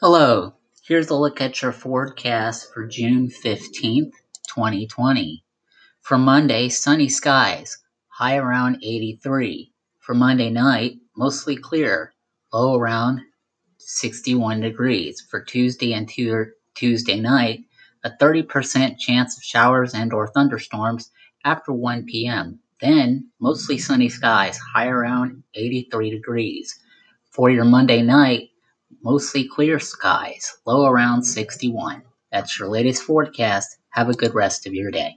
Hello, here's a look at your forecast for June 15th, 2020. For Monday, sunny skies, high around 83. For Monday night, mostly clear, low around 61 degrees. For Tuesday and Tuesday night, a 30% chance of showers and or thunderstorms after 1 p.m. Then, mostly sunny skies, high around 83 degrees. For your Monday night, mostly clear skies, low around 61. That's your latest forecast. Have a good rest of your day.